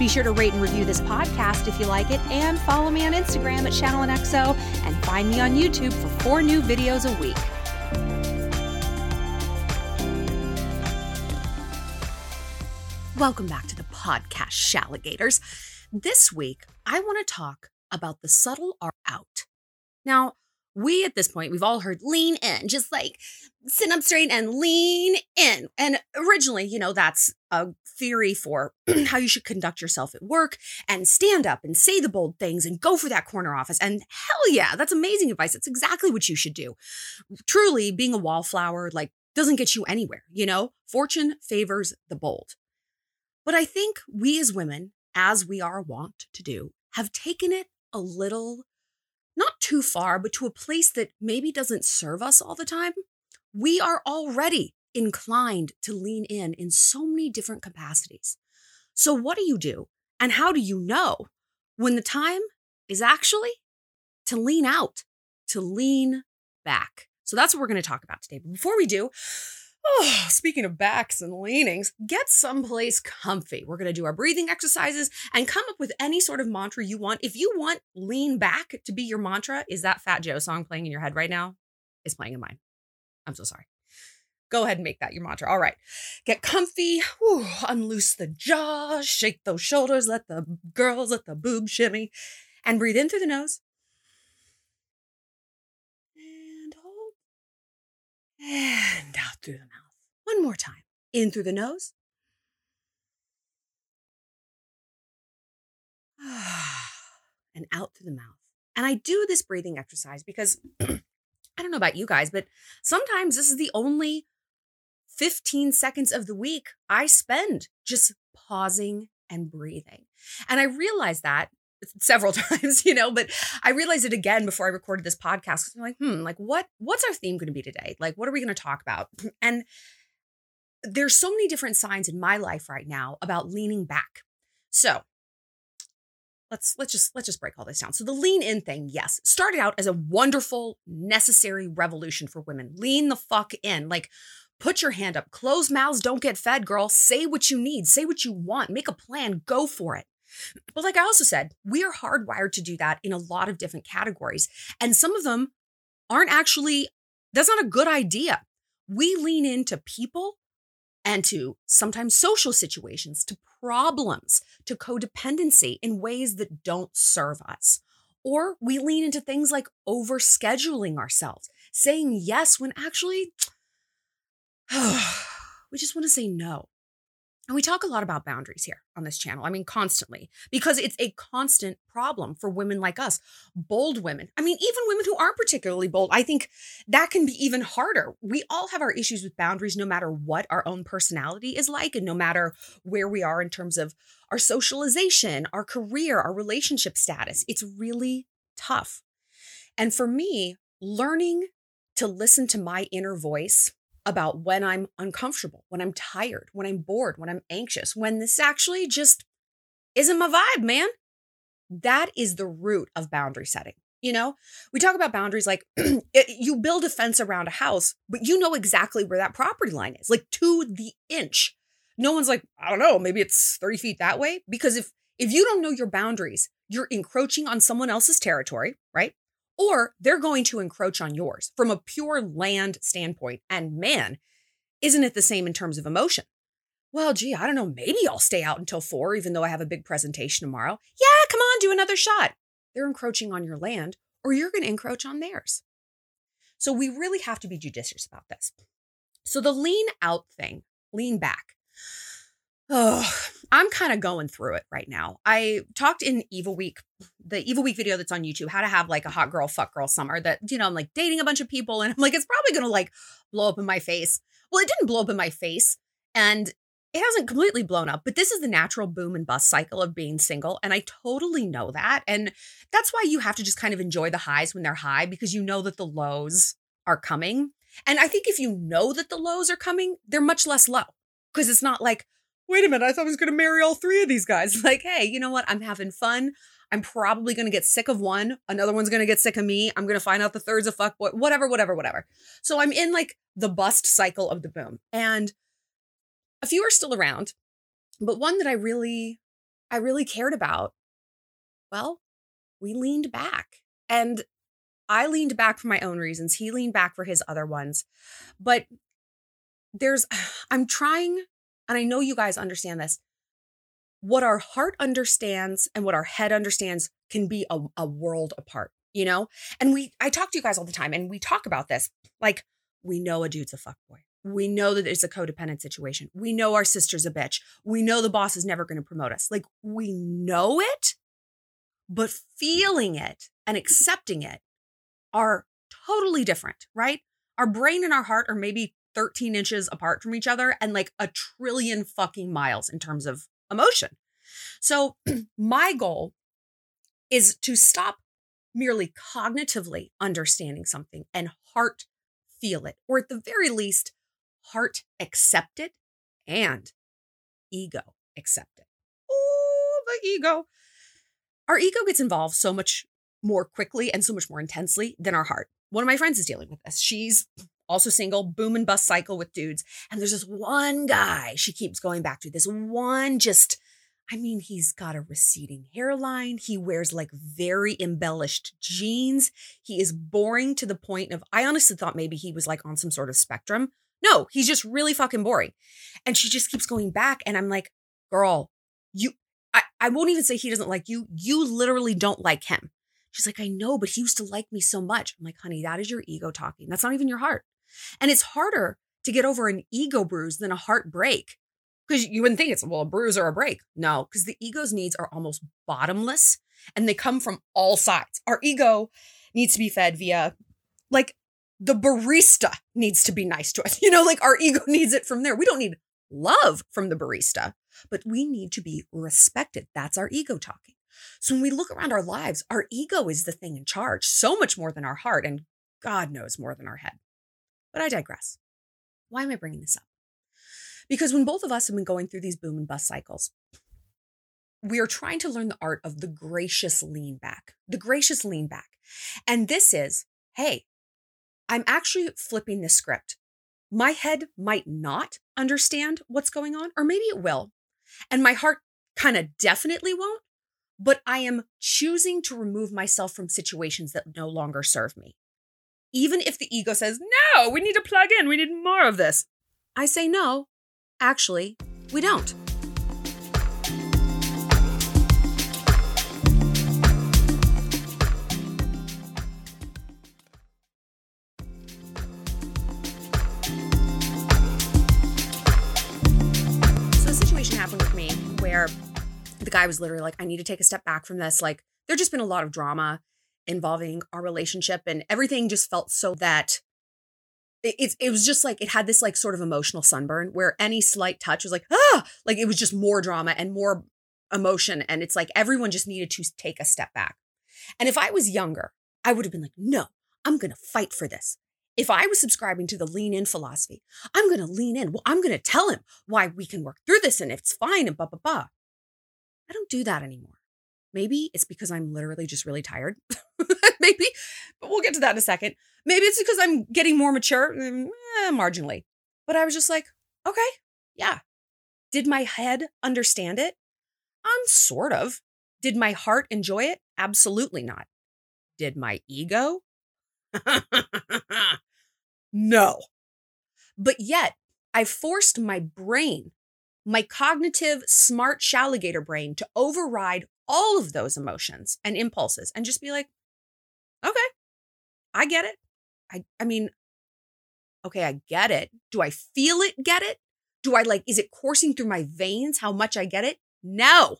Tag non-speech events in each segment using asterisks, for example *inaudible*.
Be sure to rate and review this podcast if you like it, and follow me on Instagram at ShallonXO, and find me on YouTube for four new videos a week. Welcome back to the podcast, Shalligators. This week, I want to talk about the subtle art out. Now, we at this point, we've all heard lean in, just like sit up straight and lean in. And originally, you know, that's a theory for *clears throat* how you should conduct yourself at work and stand up and say the bold things and go for that corner office. And hell yeah, that's amazing advice. That's exactly what you should do. Truly, being a wallflower, like, doesn't get you anywhere, you know? Fortune favors the bold. But I think we as women, as we are wont to do, have taken it a little not too far, but to a place that maybe doesn't serve us all the time, we are already inclined to lean in in so many different capacities. So, what do you do? And how do you know when the time is actually to lean out, to lean back? So, that's what we're going to talk about today. But before we do, Oh, *sighs* speaking of backs and leanings, get someplace comfy. We're going to do our breathing exercises and come up with any sort of mantra you want. If you want lean back to be your mantra, is that Fat Joe song playing in your head right now? Is playing in mine. I'm so sorry. Go ahead and make that your mantra. All right. Get comfy. Whew, unloose the jaw, shake those shoulders, let the girls, let the boob shimmy, and breathe in through the nose. And hold. And out through the mouth. One more time. In through the nose. *sighs* And out through the mouth. And I do this breathing exercise because *clears throat* I don't know about you guys, but sometimes this is the only 15 seconds of the week I spend just pausing and breathing. And I realized that several *laughs* times, you know, but I realized it again before I recorded this podcast. I'm like, hmm, like what what's our theme going to be today? Like what are we going to talk about? *clears throat* And there's so many different signs in my life right now about leaning back. So let's let's just let's just break all this down. So the lean in thing, yes, started out as a wonderful, necessary revolution for women. Lean the fuck in. Like put your hand up. Close mouths don't get fed, girl. Say what you need. Say what you want. Make a plan. Go for it. But like I also said, we are hardwired to do that in a lot of different categories. And some of them aren't actually, that's not a good idea. We lean into people and to sometimes social situations, to problems, to codependency in ways that don't serve us. Or we lean into things like overscheduling ourselves, saying yes when actually *sighs* we just want to say no. And we talk a lot about boundaries here on this channel. I mean, constantly, because it's a constant problem for women like us, bold women. I mean, even women who aren't particularly bold. I think that can be even harder. We all have our issues with boundaries, no matter what our own personality is like, and no matter where we are in terms of our socialization, our career, our relationship status. It's really tough. And for me, learning to listen to my inner voice about when I'm uncomfortable, when I'm tired, when I'm bored, when I'm anxious, when this actually just isn't my vibe, man. That is the root of boundary setting. You know, we talk about boundaries like *clears throat* it, you build a fence around a house, but you know exactly where that property line is, like to the inch. No one's like, I don't know, maybe it's 30 feet that way. Because if if you don't know your boundaries, you're encroaching on someone else's territory, right? Or they're going to encroach on yours from a pure land standpoint. And man, isn't it the same in terms of emotion? Well, gee, I don't know. Maybe I'll stay out until four, even though I have a big presentation tomorrow. Yeah, come on, do another shot. They're encroaching on your land, or you're going to encroach on theirs. So we really have to be judicious about this. So the lean out thing, lean back. Oh, I'm kind of going through it right now. I talked in Evil Week, the Evil Week video that's on YouTube, how to have like a hot girl, fuck girl summer that, you know, I'm like dating a bunch of people and I'm like, it's probably going to like blow up in my face. Well, it didn't blow up in my face and it hasn't completely blown up, but this is the natural boom and bust cycle of being single. And I totally know that. And that's why you have to just kind of enjoy the highs when they're high because you know that the lows are coming. And I think if you know that the lows are coming, they're much less low because it's not like, wait a minute, I thought I was going to marry all three of these guys. *laughs* Like, hey, you know what? I'm having fun. I'm probably going to get sick of one. Another one's going to get sick of me. I'm going to find out the third's a fuck whatever, whatever, whatever. So I'm in like the bust cycle of the boom. And a few are still around, but one that I really, I really cared about, well, we leaned back. And I leaned back for my own reasons. He leaned back for his other ones. But there's, *sighs* I'm trying, and I know you guys understand this what our heart understands and what our head understands can be a, a world apart, you know? And we, I talk to you guys all the time and we talk about this. Like, we know a dude's a fuckboy. We know that it's a codependent situation. We know our sister's a bitch. We know the boss is never going to promote us. Like, we know it, but feeling it and accepting it are totally different, right? Our brain and our heart are maybe 13 inches apart from each other and like a trillion fucking miles in terms of emotion. So, *clears throat* my goal is to stop merely cognitively understanding something and heart feel it, or at the very least, heart accept it and ego accept it. Oh, the ego. Our ego gets involved so much more quickly and so much more intensely than our heart. One of my friends is dealing with this. She's also single, boom and bust cycle with dudes. And there's this one guy she keeps going back to. This one just, I mean, he's got a receding hairline. He wears like very embellished jeans. He is boring to the point of, I honestly thought maybe he was like on some sort of spectrum. No, he's just really fucking boring. And she just keeps going back. And I'm like, girl, you, I, I won't even say he doesn't like you. You literally don't like him. She's like, I know, but he used to like me so much. I'm like, honey, that is your ego talking. That's not even your heart. And it's harder to get over an ego bruise than a heartbreak. Because you wouldn't think it's, well, a bruise or a break. No, because the ego's needs are almost bottomless and they come from all sides. Our ego needs to be fed via, like, the barista needs to be nice to us. *laughs* You know, like our ego *laughs* needs it from there. We don't need love from the barista, but we need to be respected. That's our ego talking. So when we look around our lives, our ego is the thing in charge, so much more than our heart, and God knows more than our head. But I digress. Why am I bringing this up? Because when both of us have been going through these boom and bust cycles, we are trying to learn the art of the gracious lean back, the gracious lean back. And this is, hey, I'm actually flipping the script. My head might not understand what's going on, or maybe it will. And my heart kind of definitely won't, but I am choosing to remove myself from situations that no longer serve me even if the ego says, no, we need to plug in, we need more of this. I say, no, actually, we don't. So a situation happened with me where the guy was literally like, I need to take a step back from this. Like, there just been a lot of drama involving our relationship and everything just felt so that it, it, was just like it had this like sort of emotional sunburn where any slight touch was like ah! Like it was just more drama and more emotion and it's like everyone just needed to take a step back. And if i was younger i would have been like no i'm to fight for this. If i was subscribing to the lean in philosophy i'm to lean in. Well i'm to tell him why we can work through this and it's fine and blah blah blah i don't do that anymore Maybe it's because I'm literally just really tired. *laughs* Maybe, but we'll get to that in a second. Maybe it's because I'm getting more mature, mm, eh, marginally. But I was just like, okay, yeah. Did my head understand it? Um, sort of. Did my heart enjoy it? Absolutely not. Did my ego? *laughs* no. But yet, I forced my brain, my cognitive, smart shalligator brain, to override all of those emotions and impulses and just be like, okay, I get it. I, I mean, okay, I get it. Do I feel it get it? Do I like, is it coursing through my veins how much I get it? No.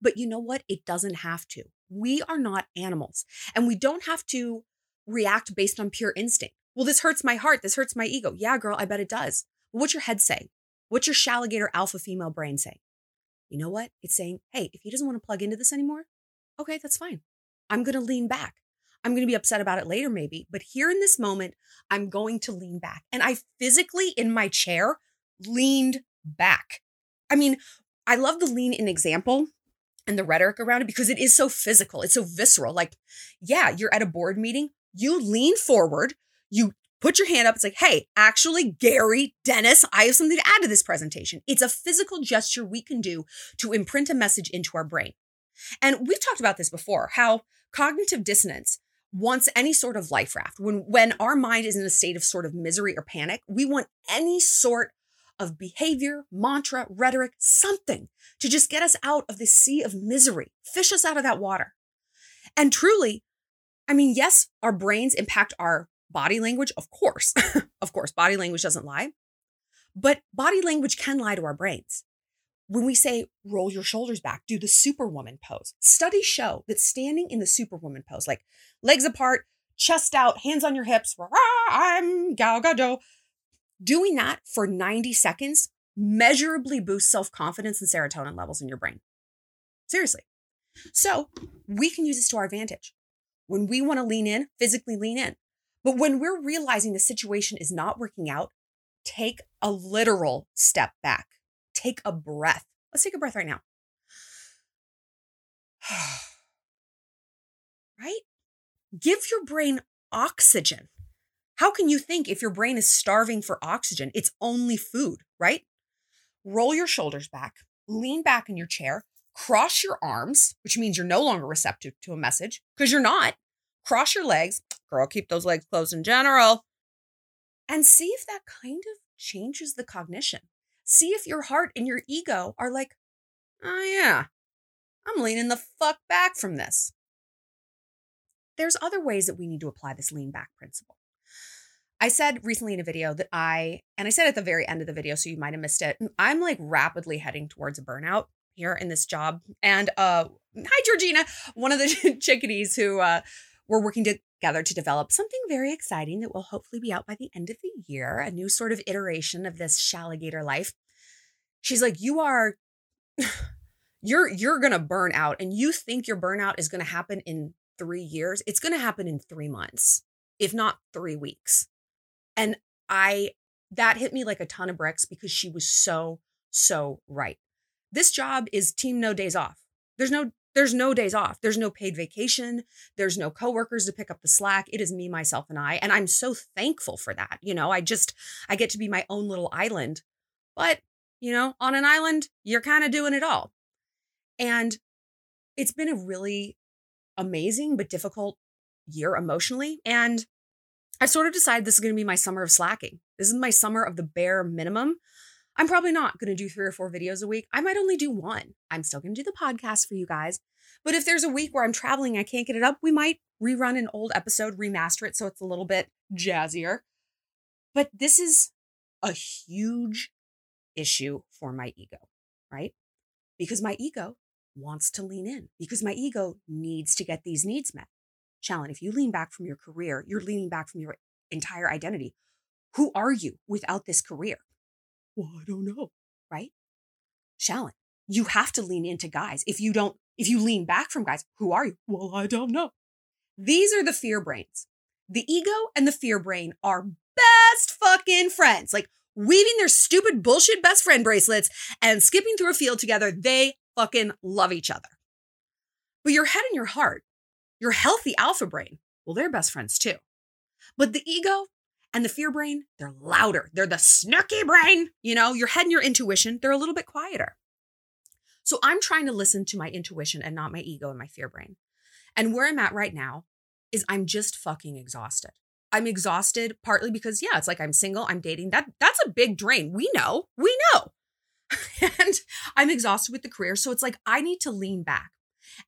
But you know what? It doesn't have to. We are not animals and we don't have to react based on pure instinct. Well, this hurts my heart. This hurts my ego. Yeah, girl, I bet it does. what's your head saying? What's your shalligator alpha female brain saying? You know what? It's saying, hey, if he doesn't want to plug into this anymore, okay, that's fine. I'm going to lean back. I'm going to be upset about it later, maybe. But here in this moment, I'm going to lean back. And I physically in my chair leaned back. I mean, I love the lean in example and the rhetoric around it because it is so physical. It's so visceral. Like, yeah, you're at a board meeting, you lean forward, you put your hand up. It's like, hey, actually, Gary, Dennis, I have something to add to this presentation. It's a physical gesture we can do to imprint a message into our brain. And we've talked about this before how cognitive dissonance wants any sort of life raft. When, when our mind is in a state of sort of misery or panic, we want any sort of behavior, mantra, rhetoric, something to just get us out of the sea of misery, fish us out of that water. And truly, I mean, yes, our brains impact our body language, of course. *laughs* of course, body language doesn't lie, but body language can lie to our brains. When we say roll your shoulders back, do the superwoman pose. Studies show that standing in the superwoman pose, like legs apart, chest out, hands on your hips, rah, I'm Gal Gadot, doing that for 90 seconds measurably boosts self confidence and serotonin levels in your brain. Seriously. So we can use this to our advantage. When we want to lean in, physically lean in. But when we're realizing the situation is not working out, take a literal step back. Take a breath. Let's take a breath right now. *sighs* right? Give your brain oxygen. How can you think if your brain is starving for oxygen? It's only food, right? Roll your shoulders back, lean back in your chair, cross your arms, which means you're no longer receptive to a message because you're not. Cross your legs. Girl, keep those legs closed in general. And see if that kind of changes the cognition. See if your heart and your ego are like, oh, yeah, I'm leaning the fuck back from this. There's other ways that we need to apply this lean back principle. I said recently in a video that I, and I said at the very end of the video, so you might have missed it, I'm like rapidly heading towards a burnout here in this job. And uh, hi, Georgina, one of the *laughs* chickadees who uh, we're working together to develop something very exciting that will hopefully be out by the end of the year, a new sort of iteration of this Shalligator life. She's like, you are *sighs* you're you're to burn out and you think your burnout is to happen in 3 years. It's to happen in 3 months, if not 3 weeks. And I that hit me like a ton of bricks because she was so so right. This job is team no days off. There's no there's no days off. There's no paid vacation. There's no coworkers to pick up the slack. It is me, myself, and I. And I'm so thankful for that. You know, I just, I get to be my own little island. But, you know, on an island, you're kind of doing it all. And it's been a really amazing but difficult year emotionally. And I sort of decided this is going to be my summer of slacking. This is my summer of the bare minimum I'm probably not going to do three or four videos a week. I might only do one. I'm still going to do the podcast for you guys. But if there's a week where I'm traveling, I can't get it up, we might rerun an old episode, remaster it so it's a little bit jazzier. But this is a huge issue for my ego, right? Because my ego wants to lean in, because my ego needs to get these needs met. Shallon, if you lean back from your career, you're leaning back from your entire identity. Who are you without this career? Well, I don't know. Right? Shallon, you have to lean into guys. If you don't, if you lean back from guys, who are you? Well, I don't know. These are the fear brains. The ego and the fear brain are best fucking friends. Like weaving their stupid bullshit best friend bracelets and skipping through a field together. They fucking love each other. But your head and your heart, your healthy alpha brain, well, they're best friends too. But the ego and the fear brain, they're louder. They're the snooky brain. You know, your head and your intuition, they're a little bit quieter. So I'm trying to listen to my intuition and not my ego and my fear brain. And where I'm at right now is I'm just fucking exhausted. I'm exhausted partly because yeah, it's like I'm single, I'm dating. That that's a big drain. We know. We know. *laughs* and I'm exhausted with the career, so it's like I need to lean back.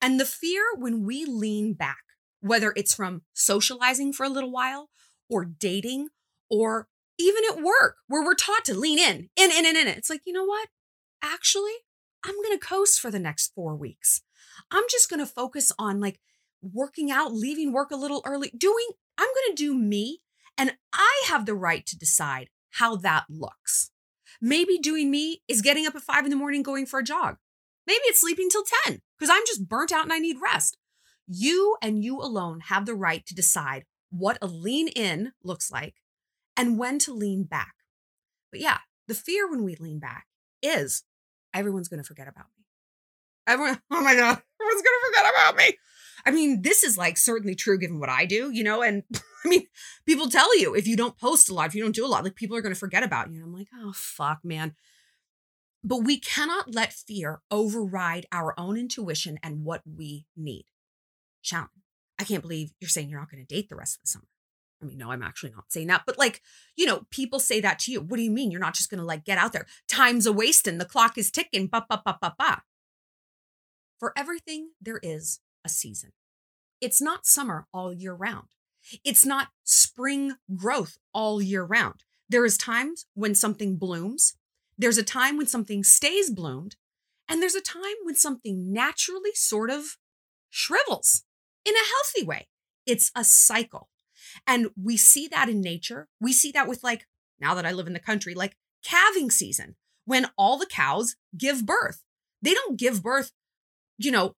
And the fear when we lean back, whether it's from socializing for a little while or dating or even at work where we're taught to lean in, in, in, in, in. It's like, you know what? Actually, I'm going to coast for the next four weeks. I'm just going to focus on like working out, leaving work a little early, doing, I'm going to do me. And I have the right to decide how that looks. Maybe doing me is getting up at five in the morning, going for a jog. Maybe it's sleeping till 10 because I'm just burnt out and I need rest. You and you alone have the right to decide what a lean in looks like and when to lean back. But yeah, the fear when we lean back is everyone's going to forget about me. Everyone, *laughs* oh my God, everyone's going to forget about me. I mean, this is like certainly true given what I do, you know, and *laughs* I mean, people tell you if you don't post a lot, if you don't do a lot, like people are going to forget about you. And I'm like, oh, fuck, man. But we cannot let fear override our own intuition and what we need. Shawn, I can't believe you're saying you're not going to date the rest of the summer. I mean, no, I'm actually not saying that, but like, you know, people say that to you. What do you mean? You're not just going to like get out there. Time's a wasting. The clock is ticking. Ba, ba, ba, ba, ba. For everything, there is a season. It's not summer all year round. It's not spring growth all year round. There is times when something blooms. There's a time when something stays bloomed. And there's a time when something naturally sort of shrivels in a healthy way. It's a cycle. And we see that in nature. We see that with like, now that I live in the country, like calving season, when all the cows give birth. They don't give birth, you know,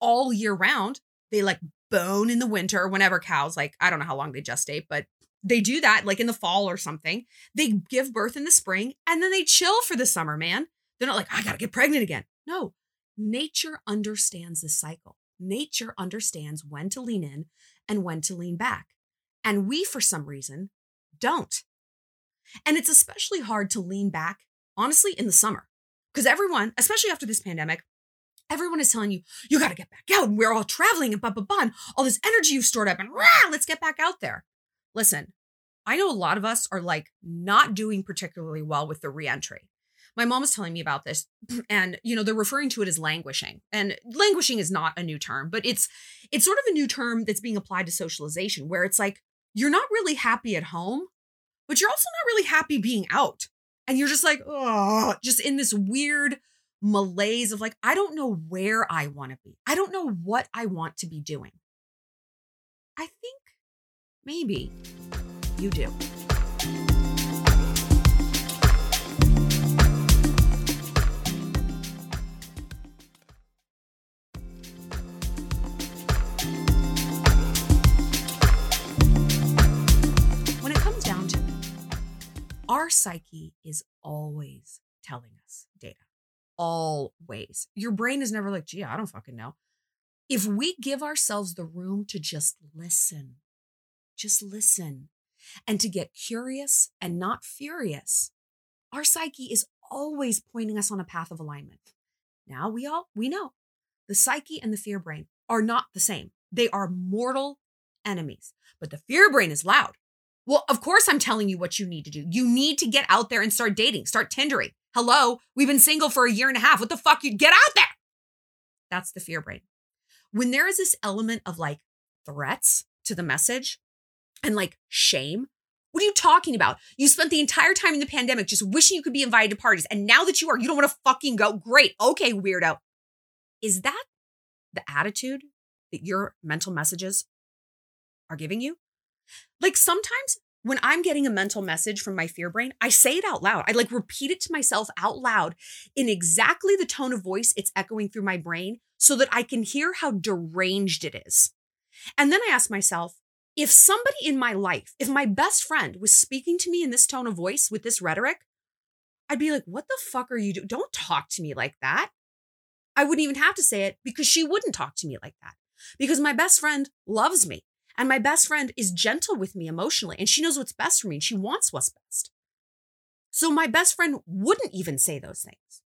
all year round. They like bone in the winter whenever cows, like, I don't know how long they gestate, but they do that like in the fall or something. They give birth in the spring and then they chill for the summer, man. They're not like, I gotta get pregnant again. No, nature understands the cycle. Nature understands when to lean in and when to lean back. And we, for some reason, don't. And it's especially hard to lean back, honestly, in the summer. Because everyone, especially after this pandemic, everyone is telling you, you got to get back out. And we're all traveling and blah, blah, blah. And all this energy you've stored up and rah, let's get back out there. Listen, I know a lot of us are like not doing particularly well with the reentry my mom was telling me about this *clears throat* and you know they're referring to it as languishing and languishing is not a new term but it's it's sort of a new term that's being applied to socialization where it's like you're not really happy at home but you're also not really happy being out. And you're just like oh just in this weird malaise of like i don't know where i want to be. I don't know what i want to be doing. I think maybe you do Our psyche is always telling us data. Always. Your brain is never like, gee, I don't fucking know. If we give ourselves the room to just listen, just listen, and to get curious and not furious, our psyche is always pointing us on a path of alignment. Now we all we know the psyche and the fear brain are not the same. They are mortal enemies. But the fear brain is loud. Well, of course, I'm telling you what you need to do. You need to get out there and start dating, start Tindering. Hello, we've been single for a year and a half. What the fuck? You get out there. That's the fear brain. When there is this element of like threats to the message and like shame, what are you talking about? You spent the entire time in the pandemic just wishing you could be invited to parties. And now that you are, you don't want to fucking go. Great. Okay, weirdo. Is that the attitude that your mental messages are giving you? Like sometimes when I'm getting a mental message from my fear brain, I say it out loud. I like repeat it to myself out loud in exactly the tone of voice it's echoing through my brain so that I can hear how deranged it is. And then I ask myself, if somebody in my life, if my best friend was speaking to me in this tone of voice with this rhetoric, I'd be like, what the fuck are you doing? Don't talk to me like that. I wouldn't even have to say it because she wouldn't talk to me like that because my best friend loves me. And my best friend is gentle with me emotionally and she knows what's best for me and she wants what's best. So my best friend wouldn't even say those things.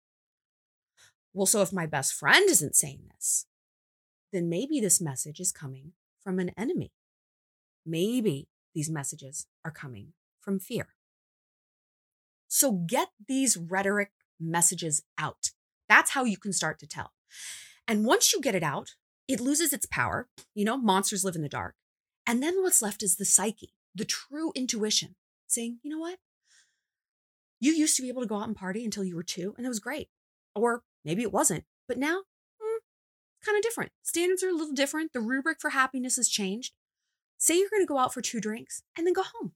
Well, so if my best friend isn't saying this, then maybe this message is coming from an enemy. Maybe these messages are coming from fear. So get these rhetoric messages out. That's how you can start to tell. And once you get it out, it loses its power. You know, monsters live in the dark. And then what's left is the psyche, the true intuition saying, you know what? You used to be able to go out and party until you were two, and it was great. Or maybe it wasn't, but now, mm, kind of different. Standards are a little different. The rubric for happiness has changed. Say you're going to go out for two drinks and then go home.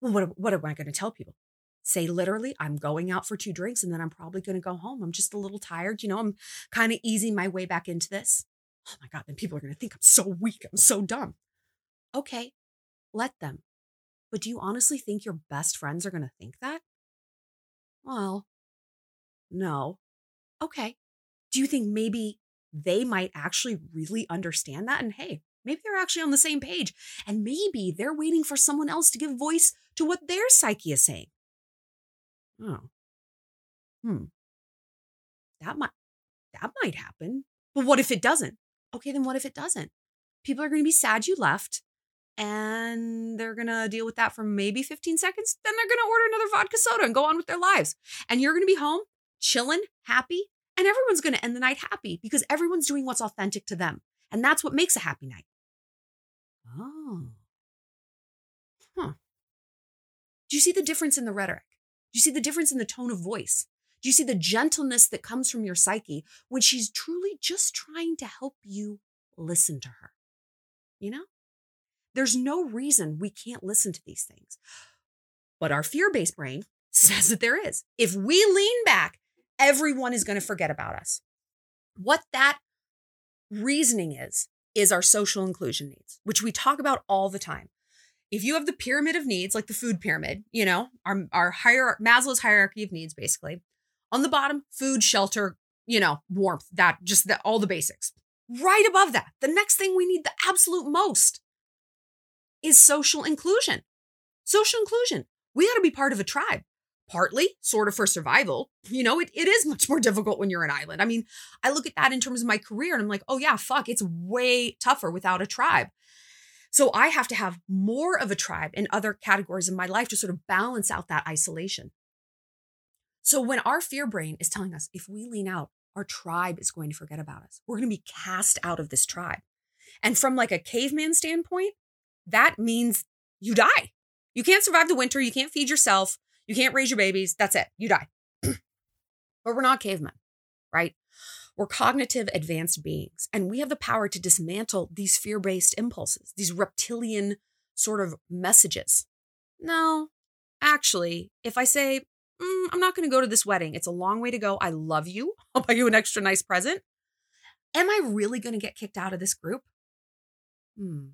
Well, what, what am I going to tell people? Say literally, I'm going out for two drinks and then I'm probably going to go home. I'm just a little tired. You know, I'm kind of easing my way back into this. oh my God, then people are going to think I'm so weak. I'm so dumb. Okay, let them. But do you honestly think your best friends are going to think that? Well, no. Okay. Do you think maybe they might actually really understand that? And hey, maybe they're actually on the same page. And maybe they're waiting for someone else to give voice to what their psyche is saying. Oh. Hmm. That might that might happen. But what if it doesn't? Okay, then what if it doesn't? People are going to be sad you left and they're going to deal with that for maybe 15 seconds. Then they're going to order another vodka soda and go on with their lives. And you're going to be home, chilling, happy, and everyone's going to end the night happy because everyone's doing what's authentic to them. And that's what makes a happy night. Oh. Huh. Do you see the difference in the rhetoric? Do you see the difference in the tone of voice? Do you see the gentleness that comes from your psyche when she's truly just trying to help you listen to her? You know? There's no reason we can't listen to these things. But our fear based brain *laughs* says that there is. If we lean back, everyone is going to forget about us. What that reasoning is, is our social inclusion needs, which we talk about all the time. If you have the pyramid of needs, like the food pyramid, you know, our, our higher Maslow's hierarchy of needs, basically, on the bottom, food, shelter, you know, warmth, that just the, all the basics. Right above that, the next thing we need the absolute most is social inclusion. Social inclusion. We got to be part of a tribe, partly sort of for survival. You know, it, it is much more difficult when you're an island. I mean, I look at that in terms of my career and I'm like, oh, yeah, fuck, it's way tougher without a tribe. So I have to have more of a tribe in other categories in my life to sort of balance out that isolation. So when our fear brain is telling us if we lean out, our tribe is going to forget about us. We're going to be cast out of this tribe. And from like a caveman standpoint, that means you die. You can't survive the winter. You can't feed yourself. You can't raise your babies. That's it. You die. *clears throat* but we're not cavemen, right? We're cognitive advanced beings, and we have the power to dismantle these fear based impulses, these reptilian sort of messages. No, actually, if I say, mm, I'm not going to go to this wedding, it's a long way to go. I love you. *laughs* I'll buy you an extra nice present. Am I really going to get kicked out of this group? Hmm,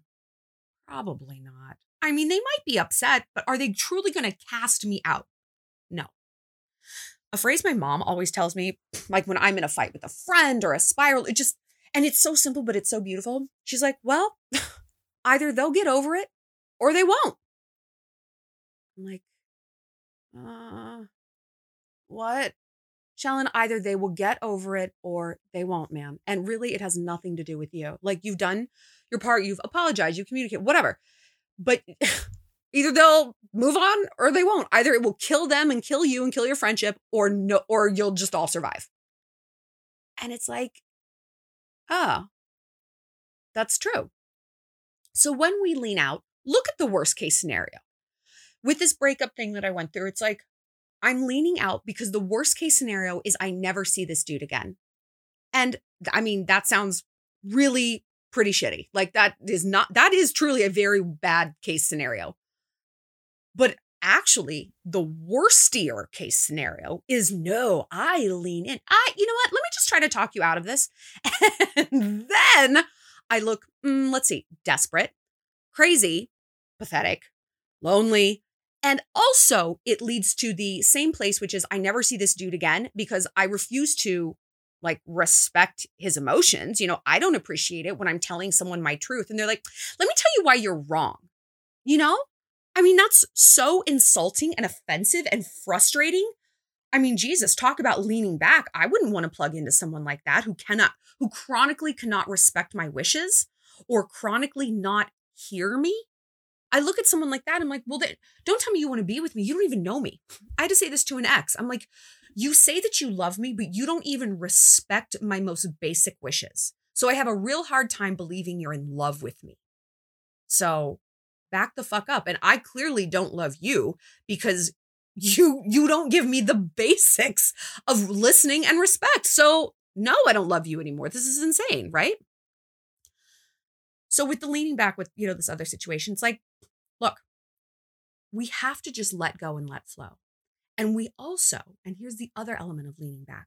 Probably not. I mean, they might be upset, but are they truly going to cast me out? No. A phrase my mom always tells me, like when I'm in a fight with a friend or a spiral, it just, and it's so simple, but it's so beautiful. She's like, well, *laughs* either they'll get over it or they won't. I'm like, uh, what? Shallon, either they will get over it or they won't, man. And really, it has nothing to do with you. Like you've done your part, you've apologized, you communicate, whatever. But *laughs* either they'll move on or they won't. Either it will kill them and kill you and kill your friendship, or no, or you'll just all survive. And it's like, oh, that's true. So when we lean out, look at the worst case scenario. With this breakup thing that I went through, it's like, I'm leaning out because the worst case scenario is I never see this dude again. And I mean, that sounds really pretty shitty. Like that is not, that is truly a very bad case scenario. But actually, the worstier case scenario is no, I lean in. I, you know what? Let me just try to talk you out of this. *laughs* And then I look, mm, let's see, desperate, crazy, pathetic, lonely, and also, it leads to the same place, which is I never see this dude again because I refuse to like respect his emotions. You know, I don't appreciate it when I'm telling someone my truth and they're like, let me tell you why you're wrong. You know? I mean, that's so insulting and offensive and frustrating. I mean, Jesus, talk about leaning back. I wouldn't want to plug into someone like that who cannot, who chronically cannot respect my wishes or chronically not hear me I look at someone like that. I'm like, well, they, don't tell me you want to be with me. You don't even know me. I had to say this to an ex. I'm like, you say that you love me, but you don't even respect my most basic wishes. So I have a real hard time believing you're in love with me. So back the fuck up. And I clearly don't love you because you you don't give me the basics of listening and respect. So no, I don't love you anymore. This is insane, right? So with the leaning back with, you know, this other situation, it's like, look, we have to just let go and let flow. And we also, and here's the other element of leaning back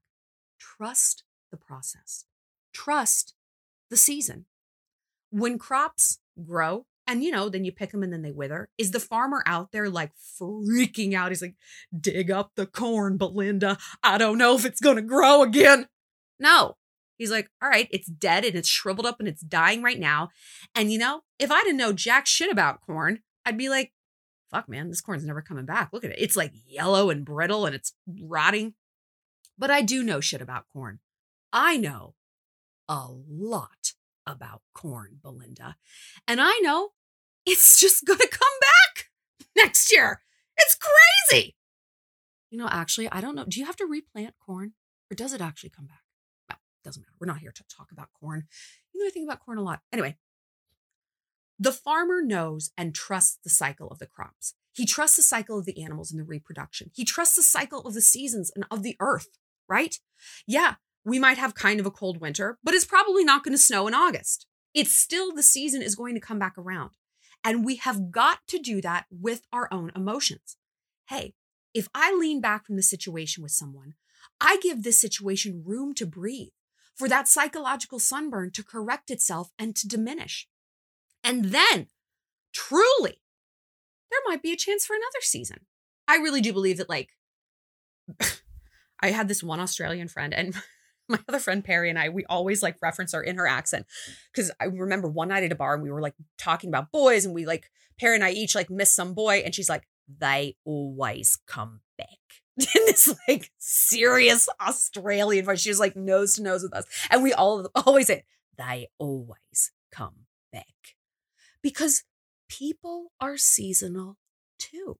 trust the process. Trust the season. When crops grow, and you know, then you pick them and then they wither. Is the farmer out there like freaking out? He's like, dig up the corn, Belinda. I don't know if it's going to grow again. No. He's like, all right, it's dead and it's shriveled up and it's dying right now. And you know, if I didn't know jack shit about corn, I'd be like, fuck, man, this corn's never coming back. Look at it. It's like yellow and brittle and it's rotting. But I do know shit about corn. I know a lot about corn, Belinda. And I know it's just *laughs* going to come back next year. It's crazy. You know, actually, I don't know. Do you have to replant corn or does it actually come back? Well, doesn't matter. We're not here to talk about corn. You know, I think about corn a lot. Anyway, the farmer knows and trusts the cycle of the crops. He trusts the cycle of the animals and the reproduction. He trusts the cycle of the seasons and of the earth, right? Yeah, we might have kind of a cold winter, but it's probably not going to snow in August. It's still the season is going to come back around. And we have got to do that with our own emotions. Hey, if I lean back from the situation with someone, I give this situation room to breathe, for that psychological sunburn to correct itself and to diminish. And then, truly, there might be a chance for another season. I really do believe that, like, *laughs* I had this one Australian friend, and *laughs* my other friend Perry and I, we always like reference her in her accent. Cause I remember one night at a bar and we were like talking about boys and we like, Perry and I each like miss some boy. And she's like, they always come back. *laughs* in this like serious Australian voice. She was like nose to nose with us. And we all always say, they always come back. Because people are seasonal too.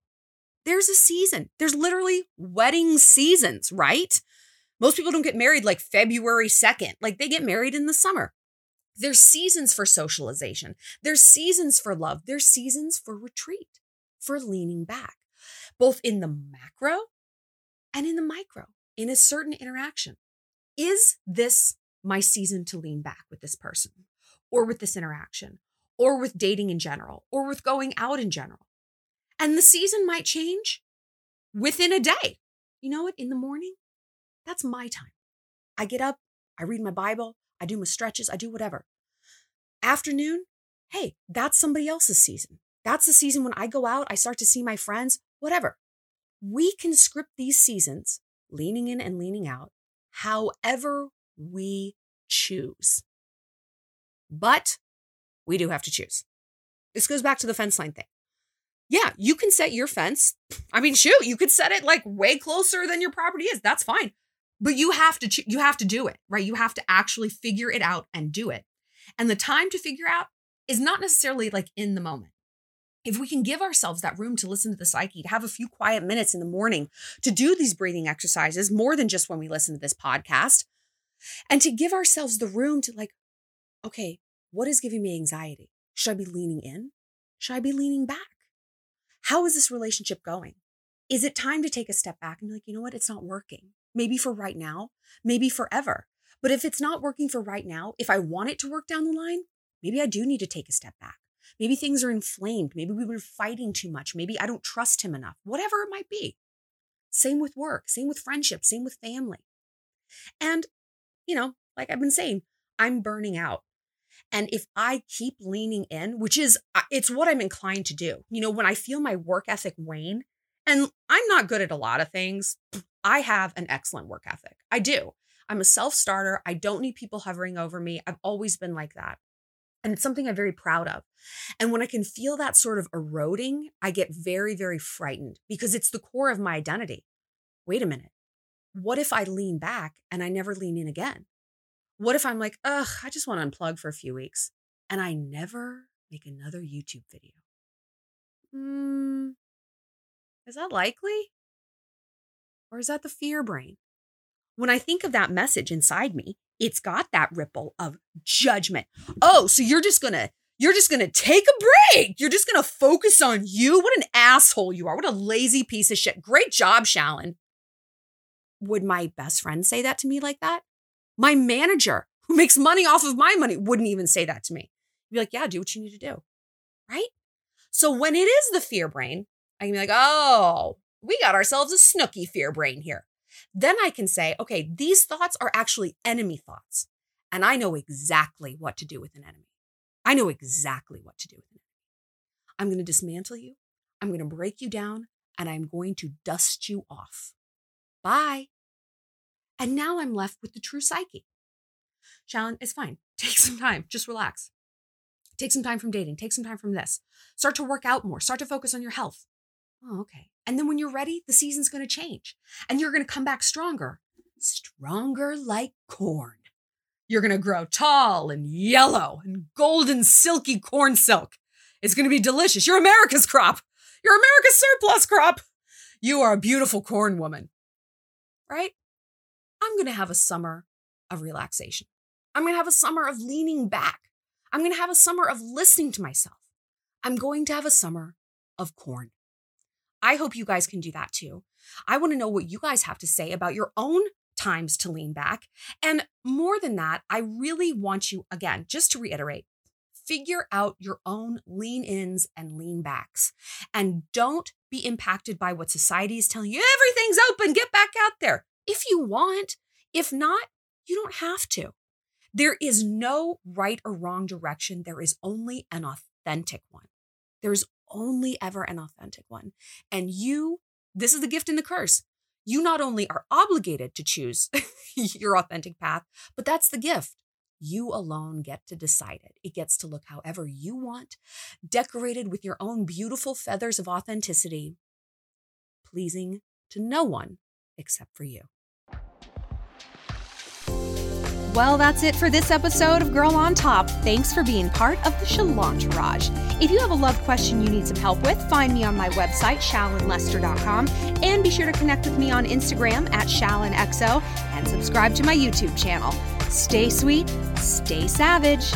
There's a season. There's literally wedding seasons, right? Most people don't get married like February 2nd. Like they get married in the summer. There's seasons for socialization. There's seasons for love. There's seasons for retreat, for leaning back, both in the macro and in the micro, in a certain interaction. Is this my season to lean back with this person or with this interaction or with dating in general or with going out in general? And the season might change within a day. You know what? In the morning, that's my time. I get up, I read my Bible, I do my stretches, I do whatever. Afternoon, hey, that's somebody else's season. That's the season when I go out, I start to see my friends, whatever. We can script these seasons, leaning in and leaning out, however we choose. But we do have to choose. This goes back to the fence line thing. Yeah, you can set your fence. I mean, shoot, you could set it like way closer than your property is. That's fine but you have to you have to do it right you have to actually figure it out and do it and the time to figure out is not necessarily like in the moment if we can give ourselves that room to listen to the psyche to have a few quiet minutes in the morning to do these breathing exercises more than just when we listen to this podcast and to give ourselves the room to like okay what is giving me anxiety should i be leaning in should i be leaning back how is this relationship going is it time to take a step back and be like you know what it's not working maybe for right now, maybe forever. But if it's not working for right now, if I want it to work down the line, maybe I do need to take a step back. Maybe things are inflamed. Maybe we've been fighting too much. Maybe I don't trust him enough, whatever it might be. Same with work, same with friendship, same with family. And, you know, like I've been saying, I'm burning out. And if I keep leaning in, which is, uh, it's what I'm inclined to do. You know, when I feel my work ethic wane, and I'm not good at a lot of things, I have an excellent work ethic. I do. I'm a self starter. I don't need people hovering over me. I've always been like that. And it's something I'm very proud of. And when I can feel that sort of eroding, I get very, very frightened because it's the core of my identity. Wait a minute. What if I lean back and I never lean in again? What if I'm like, ugh, I just want to unplug for a few weeks and I never make another YouTube video? Hmm, is that likely? Or is that the fear brain? When I think of that message inside me, it's got that ripple of judgment. Oh, so you're just gonna you're just gonna take a break. You're just gonna focus on you. What an asshole you are. What a lazy piece of shit. Great job, Shallon. Would my best friend say that to me like that? My manager, who makes money off of my money, wouldn't even say that to me. He'd be like, yeah, do what you need to do. Right? So when it is the fear brain, I can be like, oh, we got ourselves a snooky fear brain here. Then I can say, okay, these thoughts are actually enemy thoughts. And I know exactly what to do with an enemy. I know exactly what to do with an enemy. I'm going to dismantle you. I'm going to break you down and I'm going to dust you off. Bye. And now I'm left with the true psyche. Shallon, it's fine. *laughs* Take some time. Just relax. Take some time from dating. Take some time from this. Start to work out more. Start to focus on your health. Oh, okay. And then when you're ready, the season's going to change and you're going to come back stronger, stronger like corn. You're going to grow tall and yellow and golden, silky corn silk. It's going to be delicious. You're America's crop. You're America's surplus crop. You are a beautiful corn woman, right? I'm going to have a summer of relaxation. I'm going to have a summer of leaning back. I'm going to have a summer of listening to myself. I'm going to have a summer of corn. I hope you guys can do that too. I want to know what you guys have to say about your own times to lean back. And more than that, I really want you, again, just to reiterate, figure out your own lean ins and lean backs. And don't be impacted by what society is telling you. Everything's open, get back out there. If you want, if not, you don't have to. There is no right or wrong direction. There is only an authentic one. There's only ever an authentic one. And you, this is the gift and the curse. You not only are obligated to choose *laughs* your authentic path, but that's the gift. You alone get to decide it. It gets to look however you want, decorated with your own beautiful feathers of authenticity, pleasing to no one except for you. Well, that's it for this episode of Girl on Top. Thanks for being part of the Shallontourage. If you have a love question you need some help with, find me on my website, shallonlester.com, and be sure to connect with me on Instagram at shallonxo and subscribe to my YouTube channel. Stay sweet, stay savage.